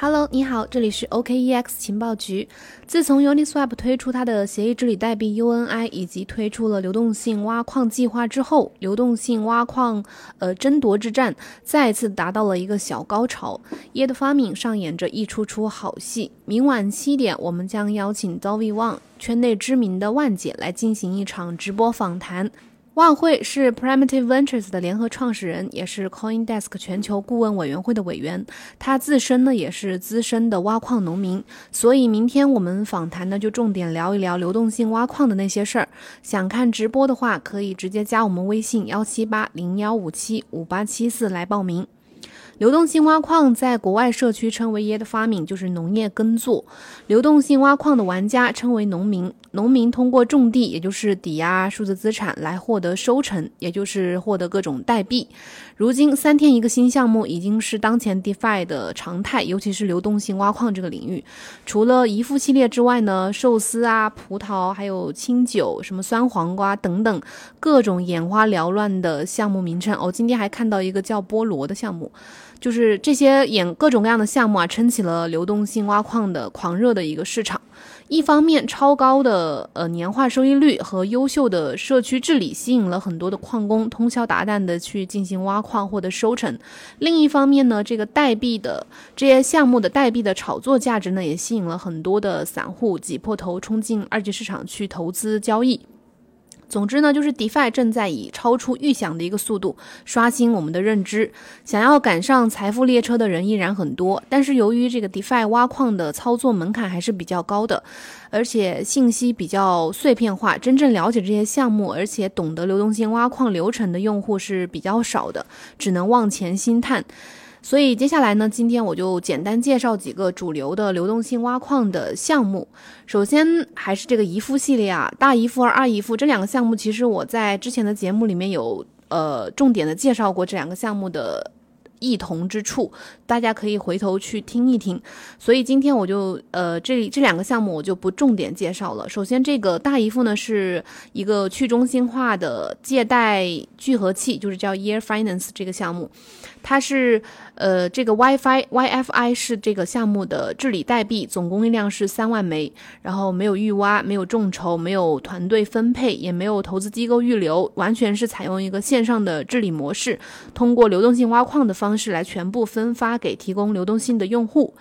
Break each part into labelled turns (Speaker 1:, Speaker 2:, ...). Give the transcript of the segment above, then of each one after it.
Speaker 1: Hello，你好，这里是 OKEX 情报局。自从 Uniswap 推出它的协议治理代币 UNI，以及推出了流动性挖矿计划之后，流动性挖矿呃争夺之战再次达到了一个小高潮。Yedfami 上演着一出出好戏。明晚七点，我们将邀请 Dovi Wang，圈内知名的万姐来进行一场直播访谈。万慧是 Primitive Ventures 的联合创始人，也是 CoinDesk 全球顾问委员会的委员。他自身呢也是资深的挖矿农民，所以明天我们访谈呢就重点聊一聊流动性挖矿的那些事儿。想看直播的话，可以直接加我们微信幺七八零幺五七五八七四来报名。流动性挖矿在国外社区称为 “yet farming”，就是农业耕作。流动性挖矿的玩家称为农民。农民通过种地，也就是抵押数字资产来获得收成，也就是获得各种代币。如今三天一个新项目已经是当前 DeFi 的常态，尤其是流动性挖矿这个领域。除了姨父系列之外呢，寿司啊、葡萄、还有清酒、什么酸黄瓜等等各种眼花缭乱的项目名称。哦，今天还看到一个叫菠萝的项目。就是这些演各种各样的项目啊，撑起了流动性挖矿的狂热的一个市场。一方面，超高的呃年化收益率和优秀的社区治理吸引了很多的矿工通宵达旦的去进行挖矿获得收成。另一方面呢，这个代币的这些项目的代币的炒作价值呢，也吸引了很多的散户挤破头冲进二级市场去投资交易。总之呢，就是 DeFi 正在以超出预想的一个速度刷新我们的认知。想要赶上财富列车的人依然很多，但是由于这个 DeFi 挖矿的操作门槛还是比较高的，而且信息比较碎片化，真正了解这些项目而且懂得流动性挖矿流程的用户是比较少的，只能望前兴叹。所以接下来呢，今天我就简单介绍几个主流的流动性挖矿的项目。首先还是这个姨父系列啊，大姨父和二姨父这两个项目，其实我在之前的节目里面有呃重点的介绍过这两个项目的。异同之处，大家可以回头去听一听。所以今天我就呃，这这两个项目我就不重点介绍了。首先，这个大姨父呢是一个去中心化的借贷聚合器，就是叫 Year Finance 这个项目。它是呃，这个 WiFi YFI 是这个项目的治理代币，总供应量是三万枚。然后没有预挖，没有众筹，没有团队分配，也没有投资机构预留，完全是采用一个线上的治理模式，通过流动性挖矿的方。式来全部分发给提供流动性的用户。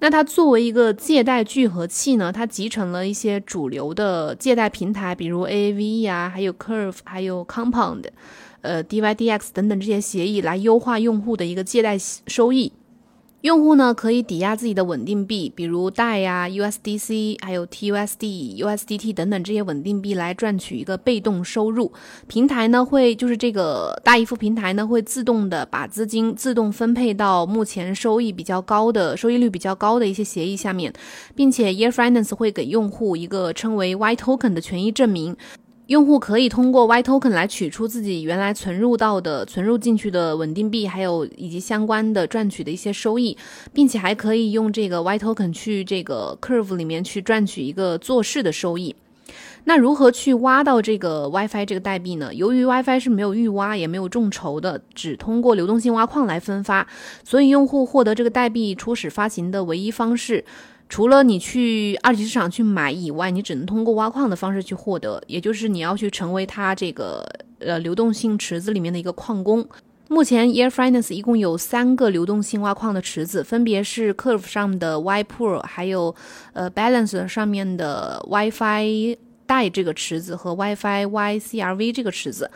Speaker 1: 那它作为一个借贷聚合器呢，它集成了一些主流的借贷平台，比如 Aave 啊，还有 Curve，还有 Compound，呃，DYDX 等等这些协议，来优化用户的一个借贷收益。用户呢可以抵押自己的稳定币，比如贷呀、USDC，还有 TUSD、USDT 等等这些稳定币来赚取一个被动收入。平台呢会就是这个大姨夫平台呢会自动的把资金自动分配到目前收益比较高的、收益率比较高的一些协议下面，并且 Year Finance 会给用户一个称为 Y Token 的权益证明。用户可以通过 Y Token 来取出自己原来存入到的、存入进去的稳定币，还有以及相关的赚取的一些收益，并且还可以用这个 Y Token 去这个 Curve 里面去赚取一个做事的收益。那如何去挖到这个 WiFi 这个代币呢？由于 WiFi 是没有预挖也没有众筹的，只通过流动性挖矿来分发，所以用户获得这个代币初始发行的唯一方式。除了你去二级市场去买以外，你只能通过挖矿的方式去获得，也就是你要去成为它这个呃流动性池子里面的一个矿工。目前 Year Finance 一共有三个流动性挖矿的池子，分别是 Curve 上的 Y Pool，还有呃 Balance 上面的 WiFi 带这个池子和 WiFi YCRV 这个池子。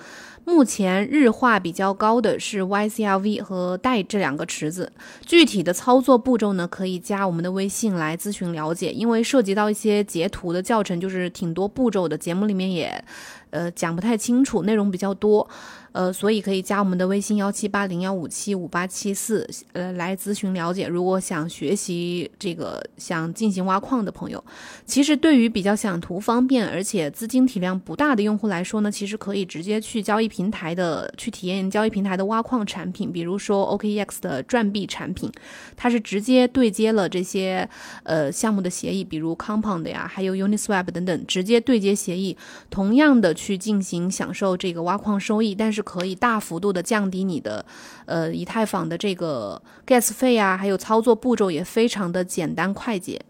Speaker 1: 目前日化比较高的是 YCLV 和带这两个池子，具体的操作步骤呢，可以加我们的微信来咨询了解。因为涉及到一些截图的教程，就是挺多步骤的，节目里面也，呃，讲不太清楚，内容比较多。呃，所以可以加我们的微信幺七八零幺五七五八七四，呃，来咨询了解。如果想学习这个，想进行挖矿的朋友，其实对于比较想图方便而且资金体量不大的用户来说呢，其实可以直接去交易平台的去体验交易平台的挖矿产品，比如说 OKEX 的转币产品，它是直接对接了这些呃项目的协议，比如 Compound 呀，还有 Uniswap 等等，直接对接协议，同样的去进行享受这个挖矿收益，但是是可以大幅度的降低你的呃以太坊的这个 gas 费啊，还有操作步骤也非常的简单快捷。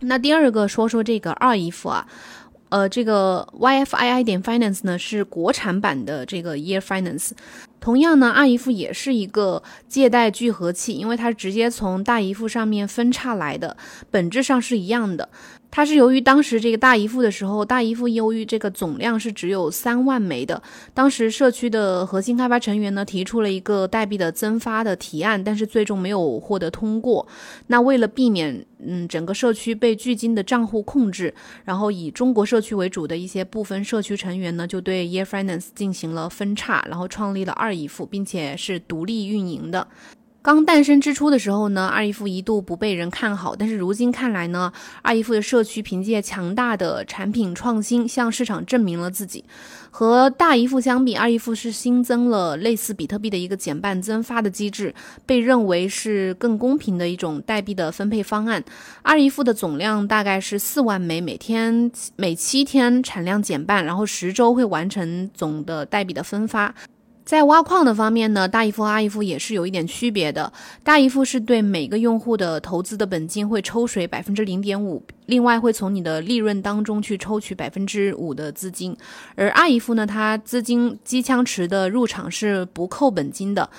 Speaker 1: 那第二个说说这个二姨夫啊。呃，这个 YFII 点 Finance 呢是国产版的这个 Year Finance，同样呢，二姨夫也是一个借贷聚合器，因为它直接从大姨夫上面分叉来的，本质上是一样的。它是由于当时这个大姨夫的时候，大姨夫由于这个总量是只有三万枚的，当时社区的核心开发成员呢提出了一个代币的增发的提案，但是最终没有获得通过。那为了避免嗯整个社区被巨鲸的账户控制，然后以中国社区为主的一些部分社区成员呢就对 Year Finance 进行了分叉，然后创立了二姨夫，并且是独立运营的。刚诞生之初的时候呢，二姨夫一度不被人看好，但是如今看来呢，二姨夫的社区凭借强大的产品创新，向市场证明了自己。和大姨夫相比，二姨夫是新增了类似比特币的一个减半增发的机制，被认为是更公平的一种代币的分配方案。二姨夫的总量大概是四万枚，每天每七天产量减半，然后十周会完成总的代币的分发。在挖矿的方面呢，大姨夫和阿姨夫也是有一点区别的。大姨夫是对每个用户的投资的本金会抽水百分之零点五，另外会从你的利润当中去抽取百分之五的资金。而阿姨夫呢，他资金机枪池的入场是不扣本金的。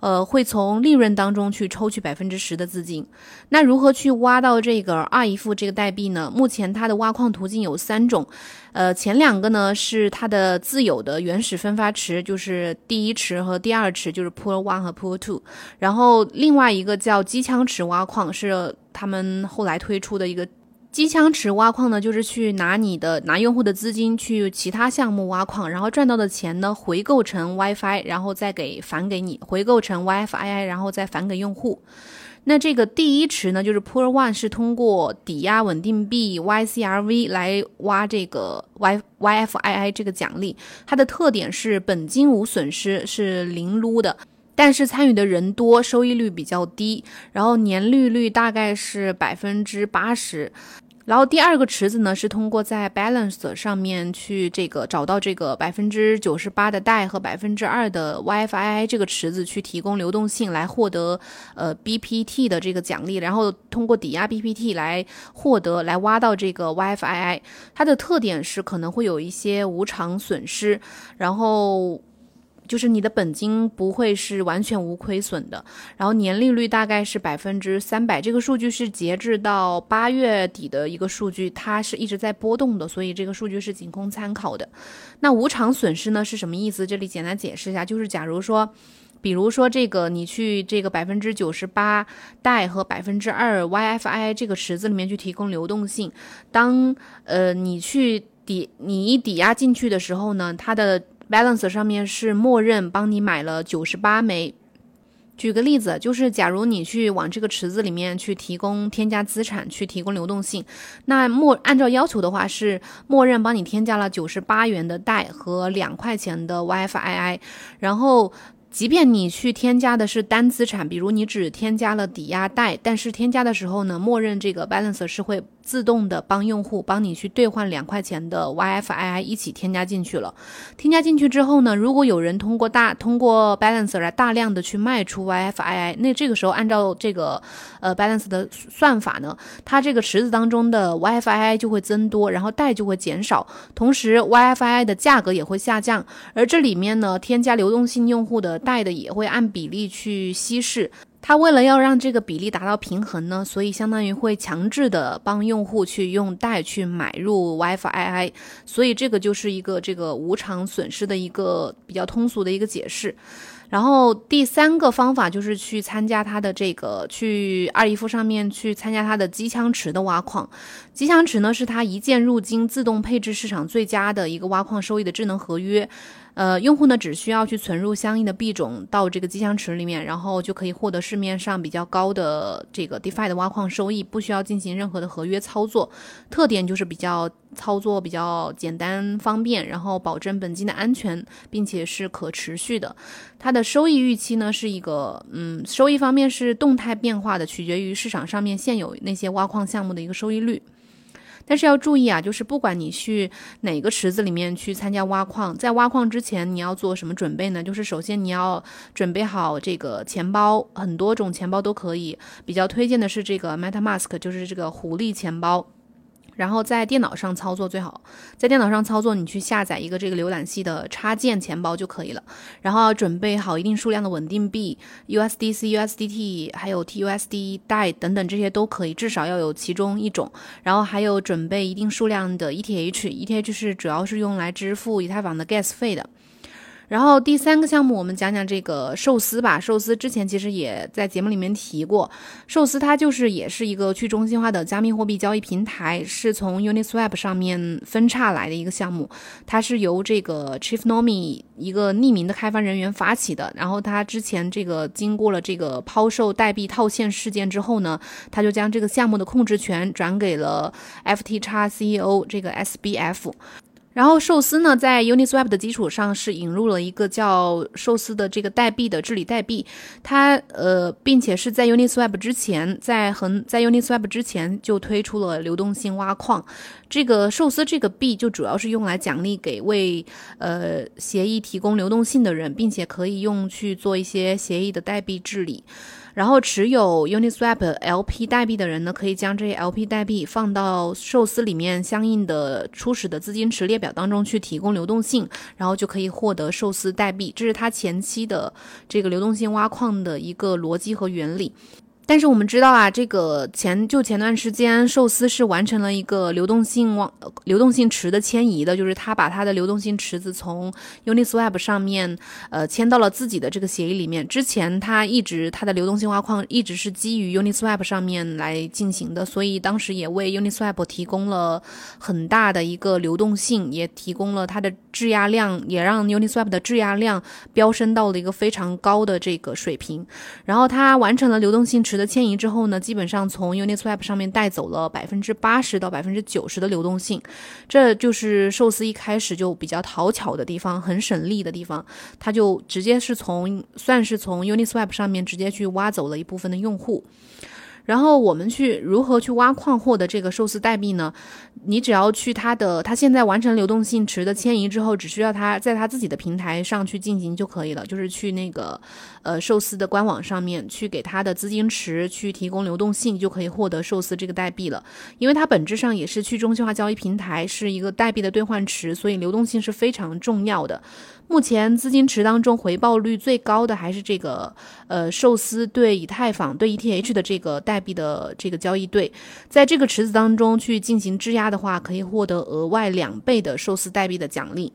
Speaker 1: 呃，会从利润当中去抽取百分之十的资金。那如何去挖到这个二姨夫这个代币呢？目前它的挖矿途径有三种。呃，前两个呢是它的自有的原始分发池，就是第一池和第二池，就是 Pool One 和 Pool Two。然后另外一个叫机枪池挖矿，是他们后来推出的一个。机枪池挖矿呢，就是去拿你的拿用户的资金去其他项目挖矿，然后赚到的钱呢回购成 WiFi，然后再给返给你，回购成 WiFi，然后再返给用户。那这个第一池呢，就是 Pool One 是通过抵押稳定币 YCRV 来挖这个 Y YFII 这个奖励，它的特点是本金无损失，是零撸的。但是参与的人多，收益率比较低，然后年利率大概是百分之八十。然后第二个池子呢，是通过在 Balance 上面去这个找到这个百分之九十八的贷和百分之二的 yfi 这个池子去提供流动性来获得呃 BPT 的这个奖励，然后通过抵押 BPT 来获得来挖到这个 yfi。它的特点是可能会有一些无偿损失，然后。就是你的本金不会是完全无亏损的，然后年利率大概是百分之三百，这个数据是截至到八月底的一个数据，它是一直在波动的，所以这个数据是仅供参考的。那无偿损失呢是什么意思？这里简单解释一下，就是假如说，比如说这个你去这个百分之九十八贷和百分之二 YFI 这个池子里面去提供流动性，当呃你去抵你一抵押进去的时候呢，它的 Balance 上面是默认帮你买了九十八枚。举个例子，就是假如你去往这个池子里面去提供添加资产，去提供流动性，那默按照要求的话是默认帮你添加了九十八元的贷和两块钱的 YFII，然后。即便你去添加的是单资产，比如你只添加了抵押贷，但是添加的时候呢，默认这个 balance 是会自动的帮用户帮你去兑换两块钱的 YFII 一起添加进去了。添加进去之后呢，如果有人通过大通过 balance 来大量的去卖出 YFII，那这个时候按照这个呃 balance 的算法呢，它这个池子当中的 YFII 就会增多，然后贷就会减少，同时 YFII 的价格也会下降，而这里面呢，添加流动性用户的贷的也会按比例去稀释，它为了要让这个比例达到平衡呢，所以相当于会强制的帮用户去用贷去买入 WiFiI，所以这个就是一个这个无偿损失的一个比较通俗的一个解释。然后第三个方法就是去参加他的这个去二姨夫上面去参加他的机枪池的挖矿。机枪池呢是他一键入金、自动配置市场最佳的一个挖矿收益的智能合约。呃，用户呢只需要去存入相应的币种到这个机箱池里面，然后就可以获得市面上比较高的这个 DeFi 的挖矿收益，不需要进行任何的合约操作。特点就是比较操作比较简单方便，然后保证本金的安全，并且是可持续的。它的收益预期呢是一个，嗯，收益方面是动态变化的，取决于市场上面现有那些挖矿项目的一个收益率。但是要注意啊，就是不管你去哪个池子里面去参加挖矿，在挖矿之前你要做什么准备呢？就是首先你要准备好这个钱包，很多种钱包都可以，比较推荐的是这个 MetaMask，就是这个狐狸钱包。然后在电脑上操作最好，在电脑上操作，你去下载一个这个浏览器的插件钱包就可以了。然后准备好一定数量的稳定币，USDC、USDT，还有 TUSD、DAI 等等这些都可以，至少要有其中一种。然后还有准备一定数量的 ETH，ETH 是主要是用来支付以太坊的 Gas 费的。然后第三个项目，我们讲讲这个寿司吧。寿司之前其实也在节目里面提过，寿司它就是也是一个去中心化的加密货币交易平台，是从 Uniswap 上面分叉来的一个项目。它是由这个 Chief Nomi 一个匿名的开发人员发起的。然后他之前这个经过了这个抛售代币套现事件之后呢，他就将这个项目的控制权转给了 FTX CEO 这个 SBF。然后寿司呢，在 Uniswap 的基础上是引入了一个叫寿司的这个代币的治理代币，它呃，并且是在 Uniswap 之前，在很在 Uniswap 之前就推出了流动性挖矿。这个寿司这个币就主要是用来奖励给为呃协议提供流动性的人，并且可以用去做一些协议的代币治理。然后持有 Uniswap LP 代币的人呢，可以将这些 LP 代币放到寿司里面相应的初始的资金池列表当中去提供流动性，然后就可以获得寿司代币。这是它前期的这个流动性挖矿的一个逻辑和原理。但是我们知道啊，这个前就前段时间，寿司是完成了一个流动性往流动性池的迁移的，就是他把他的流动性池子从 Uniswap 上面呃迁到了自己的这个协议里面。之前他一直他的流动性挖矿一直是基于 Uniswap 上面来进行的，所以当时也为 Uniswap 提供了很大的一个流动性，也提供了它的质押量，也让 Uniswap 的质押量飙升到了一个非常高的这个水平。然后他完成了流动性池。的迁移之后呢，基本上从 Uniswap 上面带走了百分之八十到百分之九十的流动性，这就是寿司一开始就比较讨巧的地方，很省力的地方，它就直接是从算是从 Uniswap 上面直接去挖走了一部分的用户。然后我们去如何去挖矿获得这个寿司代币呢？你只要去它的，它现在完成流动性池的迁移之后，只需要它在它自己的平台上去进行就可以了，就是去那个呃寿司的官网上面去给它的资金池去提供流动性，就可以获得寿司这个代币了。因为它本质上也是去中心化交易平台，是一个代币的兑换池，所以流动性是非常重要的。目前资金池当中回报率最高的还是这个，呃，寿司对以太坊对 ETH 的这个代币的这个交易对，在这个池子当中去进行质押的话，可以获得额外两倍的寿司代币的奖励。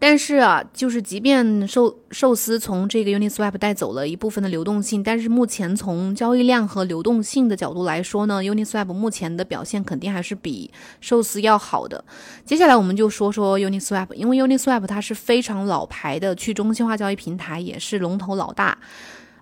Speaker 1: 但是啊，就是即便寿寿司从这个 Uniswap 带走了一部分的流动性，但是目前从交易量和流动性的角度来说呢，Uniswap 目前的表现肯定还是比寿司要好的。接下来我们就说说 Uniswap，因为 Uniswap 它是非常老牌的去中心化交易平台，也是龙头老大。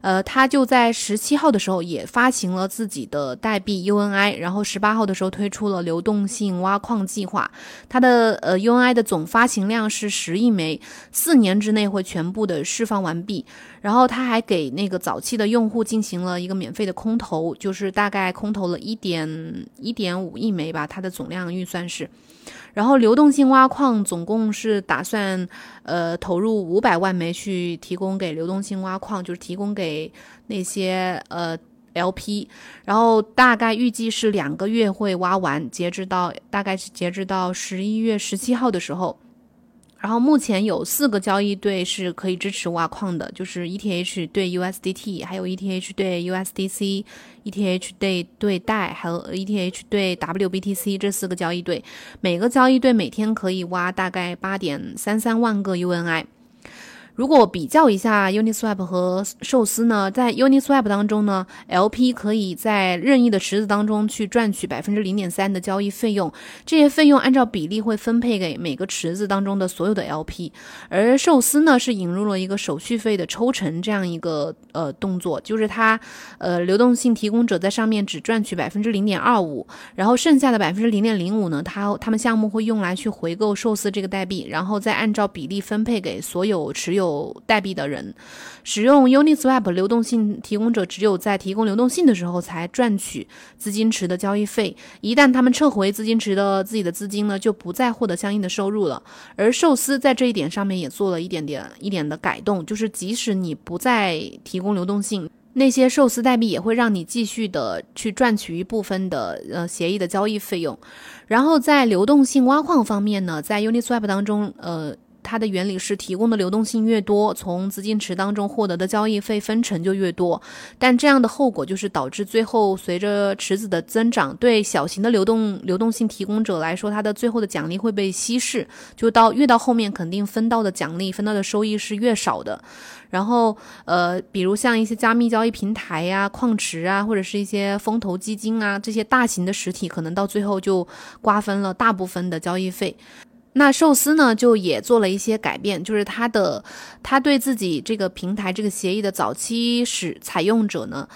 Speaker 1: 呃，他就在十七号的时候也发行了自己的代币 UNI，然后十八号的时候推出了流动性挖矿计划。它的呃 UNI 的总发行量是十亿枚，四年之内会全部的释放完毕。然后他还给那个早期的用户进行了一个免费的空投，就是大概空投了一点一点五亿枚吧，它的总量预算是。然后流动性挖矿总共是打算，呃，投入五百万枚去提供给流动性挖矿，就是提供给那些呃 LP。然后大概预计是两个月会挖完，截止到大概是截止到十一月十七号的时候。然后目前有四个交易对是可以支持挖矿的，就是 ETH 对 USDT，还有 ETH 对 USDC，ETH 对对代，还有 ETH 对 WBTC 这四个交易对，每个交易对每天可以挖大概八点三三万个 UNI。如果比较一下 Uniswap 和寿司呢，在 Uniswap 当中呢，LP 可以在任意的池子当中去赚取百分之零点三的交易费用，这些费用按照比例会分配给每个池子当中的所有的 LP。而寿司呢是引入了一个手续费的抽成这样一个呃动作，就是它呃流动性提供者在上面只赚取百分之零点二五，然后剩下的百分之零点零五呢，它他们项目会用来去回购寿司这个代币，然后再按照比例分配给所有持有。有代币的人。使用 Uniswap 流动性提供者只有在提供流动性的时候才赚取资金池的交易费，一旦他们撤回资金池的自己的资金呢，就不再获得相应的收入了。而寿司在这一点上面也做了一点点一点的改动，就是即使你不再提供流动性。那些寿司代币也会让你继续的去赚取一部分的呃协议的交易费用，然后在流动性挖矿方面呢，在 Uniswap 当中，呃。它的原理是提供的流动性越多，从资金池当中获得的交易费分成就越多。但这样的后果就是导致最后随着池子的增长，对小型的流动流动性提供者来说，它的最后的奖励会被稀释。就到越到后面，肯定分到的奖励、分到的收益是越少的。然后，呃，比如像一些加密交易平台呀、矿池啊，或者是一些风投基金啊，这些大型的实体，可能到最后就瓜分了大部分的交易费。那寿司呢，就也做了一些改变，就是他的他对自己这个平台这个协议的早期使采用者呢，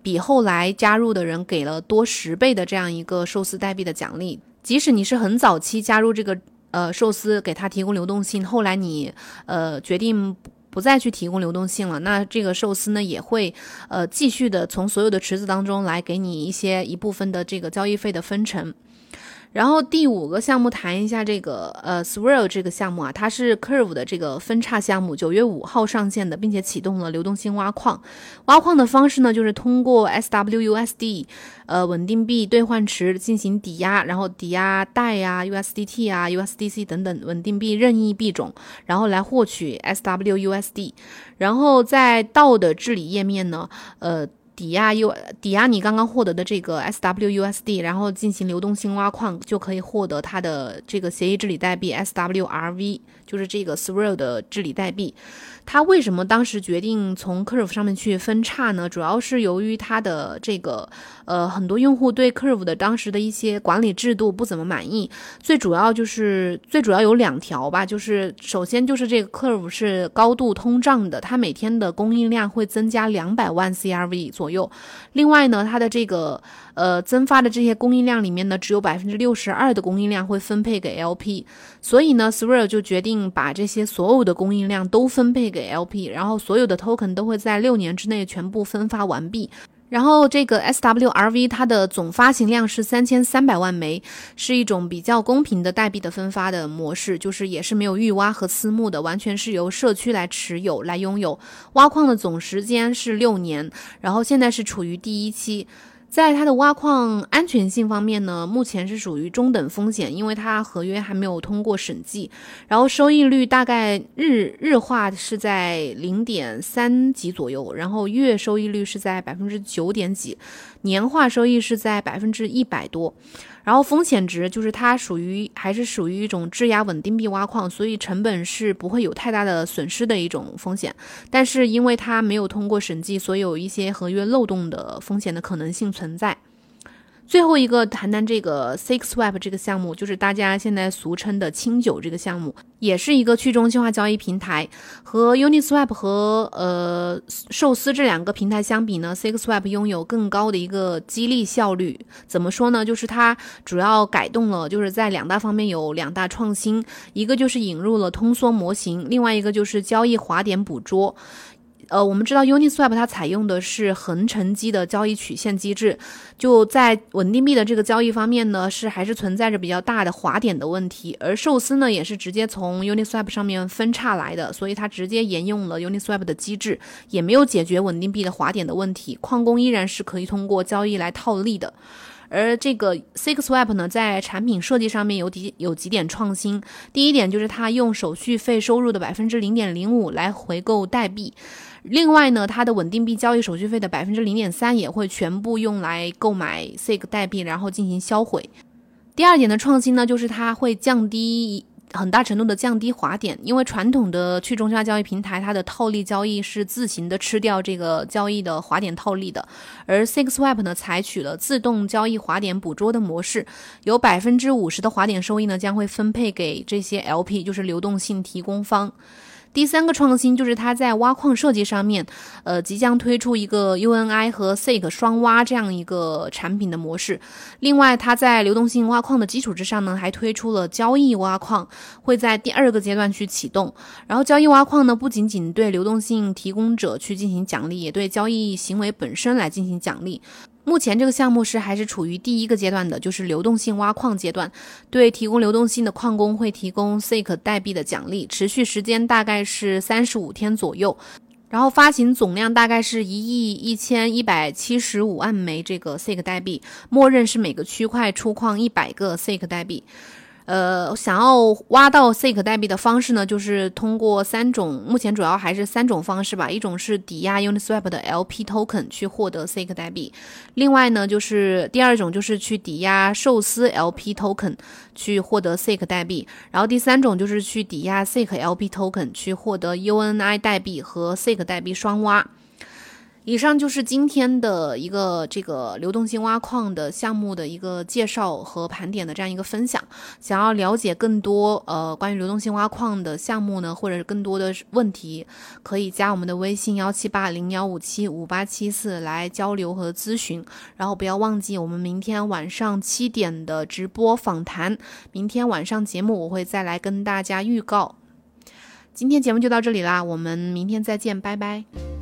Speaker 1: 比后来加入的人给了多十倍的这样一个寿司代币的奖励。即使你是很早期加入这个呃寿司，给他提供流动性，后来你呃决定不再去提供流动性了，那这个寿司呢也会呃继续的从所有的池子当中来给你一些一部分的这个交易费的分成。然后第五个项目谈一下这个呃 Swirl 这个项目啊，它是 Curve 的这个分叉项目，九月五号上线的，并且启动了流动性挖矿。挖矿的方式呢，就是通过 SWUSD 呃稳定币兑换池进行抵押，然后抵押贷呀、USDT 啊、USDC 等等稳定币任意币种，然后来获取 SWUSD。然后在道的治理页面呢，呃。抵押 U 抵押你刚刚获得的这个 SWUSD，然后进行流动性挖矿，就可以获得它的这个协议治理代币 SWRV，就是这个 Swirl 的治理代币。它为什么当时决定从 Curve 上面去分叉呢？主要是由于它的这个呃很多用户对 Curve 的当时的一些管理制度不怎么满意。最主要就是最主要有两条吧，就是首先就是这个 Curve 是高度通胀的，它每天的供应量会增加两百万 CRV 左右。另外呢，它的这个呃增发的这些供应量里面呢，只有百分之六十二的供应量会分配给 LP，所以呢，Swirl 就决定把这些所有的供应量都分配。给 LP，然后所有的 token 都会在六年之内全部分发完毕。然后这个 SWRV 它的总发行量是三千三百万枚，是一种比较公平的代币的分发的模式，就是也是没有预挖和私募的，完全是由社区来持有来拥有。挖矿的总时间是六年，然后现在是处于第一期。在它的挖矿安全性方面呢，目前是属于中等风险，因为它合约还没有通过审计。然后收益率大概日日化是在零点三几左右，然后月收益率是在百分之九点几，年化收益是在百分之一百多。然后风险值就是它属于还是属于一种质押稳定币挖矿，所以成本是不会有太大的损失的一种风险。但是因为它没有通过审计，所以有一些合约漏洞的风险的可能性存在。最后一个谈谈这个 SixSwap 这个项目，就是大家现在俗称的清酒这个项目，也是一个去中心化交易平台。和 Uniswap 和呃寿司这两个平台相比呢，SixSwap 拥有更高的一个激励效率。怎么说呢？就是它主要改动了，就是在两大方面有两大创新，一个就是引入了通缩模型，另外一个就是交易滑点捕捉。呃，我们知道 Uniswap 它采用的是横乘积的交易曲线机制，就在稳定币的这个交易方面呢，是还是存在着比较大的滑点的问题。而寿司呢，也是直接从 Uniswap 上面分叉来的，所以它直接沿用了 Uniswap 的机制，也没有解决稳定币的滑点的问题。矿工依然是可以通过交易来套利的。而这个 SixSwap 呢，在产品设计上面有几有几点创新。第一点就是它用手续费收入的百分之零点零五来回购代币。另外呢，它的稳定币交易手续费的百分之零点三也会全部用来购买 SIG 代币，然后进行销毁。第二点的创新呢，就是它会降低很大程度的降低滑点，因为传统的去中心化交易平台，它的套利交易是自行的吃掉这个交易的滑点套利的，而 SIXWAP 呢，采取了自动交易滑点捕捉的模式，有百分之五十的滑点收益呢，将会分配给这些 LP，就是流动性提供方。第三个创新就是它在挖矿设计上面，呃，即将推出一个 UNI 和 SAKE 双挖这样一个产品的模式。另外，它在流动性挖矿的基础之上呢，还推出了交易挖矿，会在第二个阶段去启动。然后，交易挖矿呢，不仅仅对流动性提供者去进行奖励，也对交易行为本身来进行奖励。目前这个项目是还是处于第一个阶段的，就是流动性挖矿阶段。对提供流动性的矿工会提供 SAKE 代币的奖励，持续时间大概是三十五天左右。然后发行总量大概是一亿一千一百七十五万枚这个 SAKE 代币，默认是每个区块出矿一百个 SAKE 代币。呃，想要挖到 SAKE 代币的方式呢，就是通过三种，目前主要还是三种方式吧。一种是抵押 Uniswap 的 LP Token 去获得 SAKE 代币，另外呢，就是第二种就是去抵押寿司 LP Token 去获得 SAKE 代币，然后第三种就是去抵押 SAKE LP Token 去获得 UNI 代币和 SAKE 代币双挖。以上就是今天的一个这个流动性挖矿的项目的一个介绍和盘点的这样一个分享。想要了解更多呃关于流动性挖矿的项目呢，或者是更多的问题，可以加我们的微信幺七八零幺五七五八七四来交流和咨询。然后不要忘记我们明天晚上七点的直播访谈。明天晚上节目我会再来跟大家预告。今天节目就到这里啦，我们明天再见，拜拜。